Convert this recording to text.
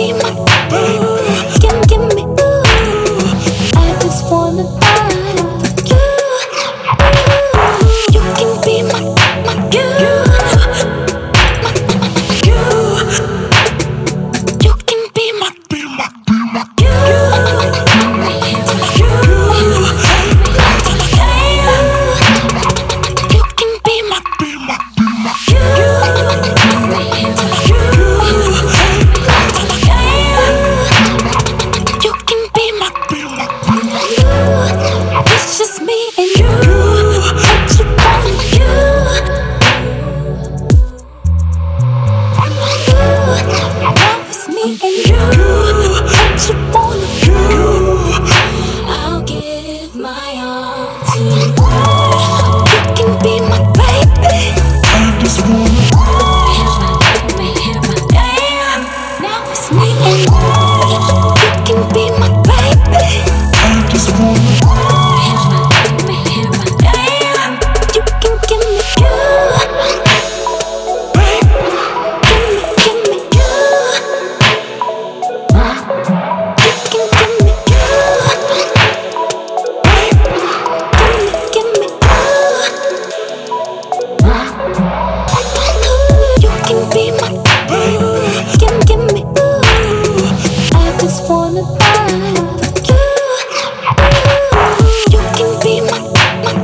see my boo. me and you. you. Keep on you. I'll give my all to you. You can be my baby. I just wanna. Now it's me and you. You can be my baby. I just wanna.